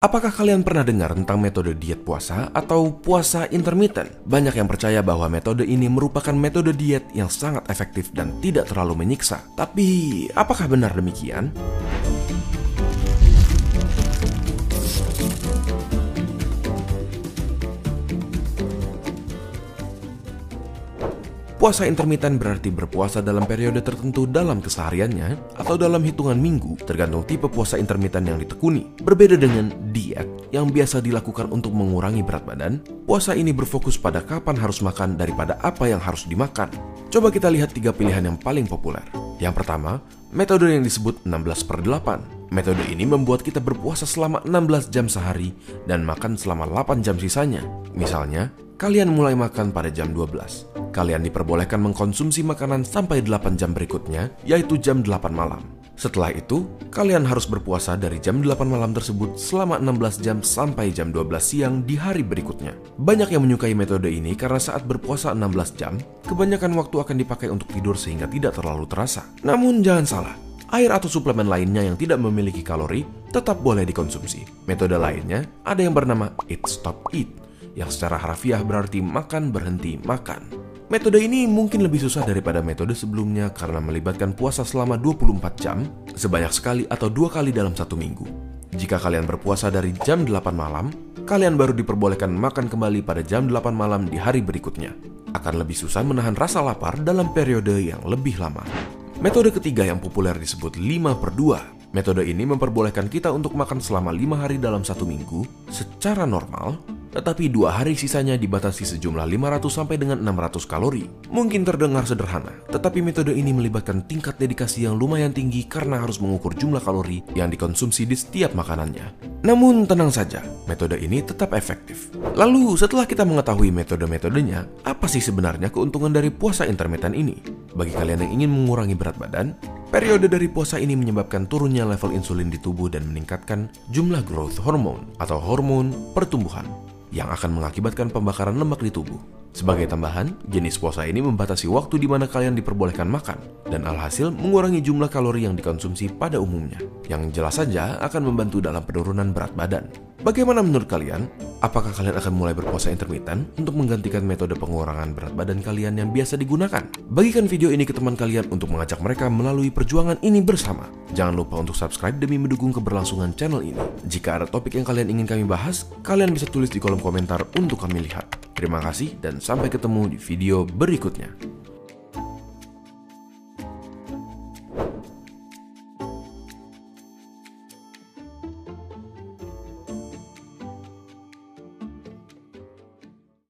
Apakah kalian pernah dengar tentang metode diet puasa atau puasa intermittent? Banyak yang percaya bahwa metode ini merupakan metode diet yang sangat efektif dan tidak terlalu menyiksa. Tapi, apakah benar demikian? Puasa intermittent berarti berpuasa dalam periode tertentu dalam kesehariannya atau dalam hitungan minggu, tergantung tipe puasa intermittent yang ditekuni. Berbeda dengan diet yang biasa dilakukan untuk mengurangi berat badan, puasa ini berfokus pada kapan harus makan daripada apa yang harus dimakan. Coba kita lihat tiga pilihan yang paling populer. Yang pertama, metode yang disebut 16 per 8. Metode ini membuat kita berpuasa selama 16 jam sehari dan makan selama 8 jam sisanya. Misalnya, kalian mulai makan pada jam 12 kalian diperbolehkan mengkonsumsi makanan sampai 8 jam berikutnya, yaitu jam 8 malam. Setelah itu, kalian harus berpuasa dari jam 8 malam tersebut selama 16 jam sampai jam 12 siang di hari berikutnya. Banyak yang menyukai metode ini karena saat berpuasa 16 jam, kebanyakan waktu akan dipakai untuk tidur sehingga tidak terlalu terasa. Namun jangan salah, air atau suplemen lainnya yang tidak memiliki kalori tetap boleh dikonsumsi. Metode lainnya ada yang bernama Eat Stop Eat, yang secara harfiah berarti makan berhenti makan. Metode ini mungkin lebih susah daripada metode sebelumnya karena melibatkan puasa selama 24 jam, sebanyak sekali atau dua kali dalam satu minggu. Jika kalian berpuasa dari jam 8 malam, kalian baru diperbolehkan makan kembali pada jam 8 malam di hari berikutnya. Akan lebih susah menahan rasa lapar dalam periode yang lebih lama. Metode ketiga yang populer disebut 5 per 2. Metode ini memperbolehkan kita untuk makan selama 5 hari dalam satu minggu secara normal tetapi dua hari sisanya dibatasi sejumlah 500 sampai dengan 600 kalori. Mungkin terdengar sederhana, tetapi metode ini melibatkan tingkat dedikasi yang lumayan tinggi karena harus mengukur jumlah kalori yang dikonsumsi di setiap makanannya. Namun tenang saja, metode ini tetap efektif. Lalu setelah kita mengetahui metode-metodenya, apa sih sebenarnya keuntungan dari puasa intermittent ini? Bagi kalian yang ingin mengurangi berat badan, Periode dari puasa ini menyebabkan turunnya level insulin di tubuh dan meningkatkan jumlah growth hormone atau hormon pertumbuhan yang akan mengakibatkan pembakaran lemak di tubuh. Sebagai tambahan, jenis puasa ini membatasi waktu di mana kalian diperbolehkan makan, dan alhasil mengurangi jumlah kalori yang dikonsumsi pada umumnya, yang jelas saja akan membantu dalam penurunan berat badan. Bagaimana menurut kalian? Apakah kalian akan mulai berpuasa intermittent untuk menggantikan metode pengurangan berat badan kalian yang biasa digunakan? Bagikan video ini ke teman kalian untuk mengajak mereka melalui perjuangan ini bersama. Jangan lupa untuk subscribe demi mendukung keberlangsungan channel ini. Jika ada topik yang kalian ingin kami bahas, kalian bisa tulis di kolom komentar untuk kami lihat. Terima kasih dan sampai ketemu di video berikutnya.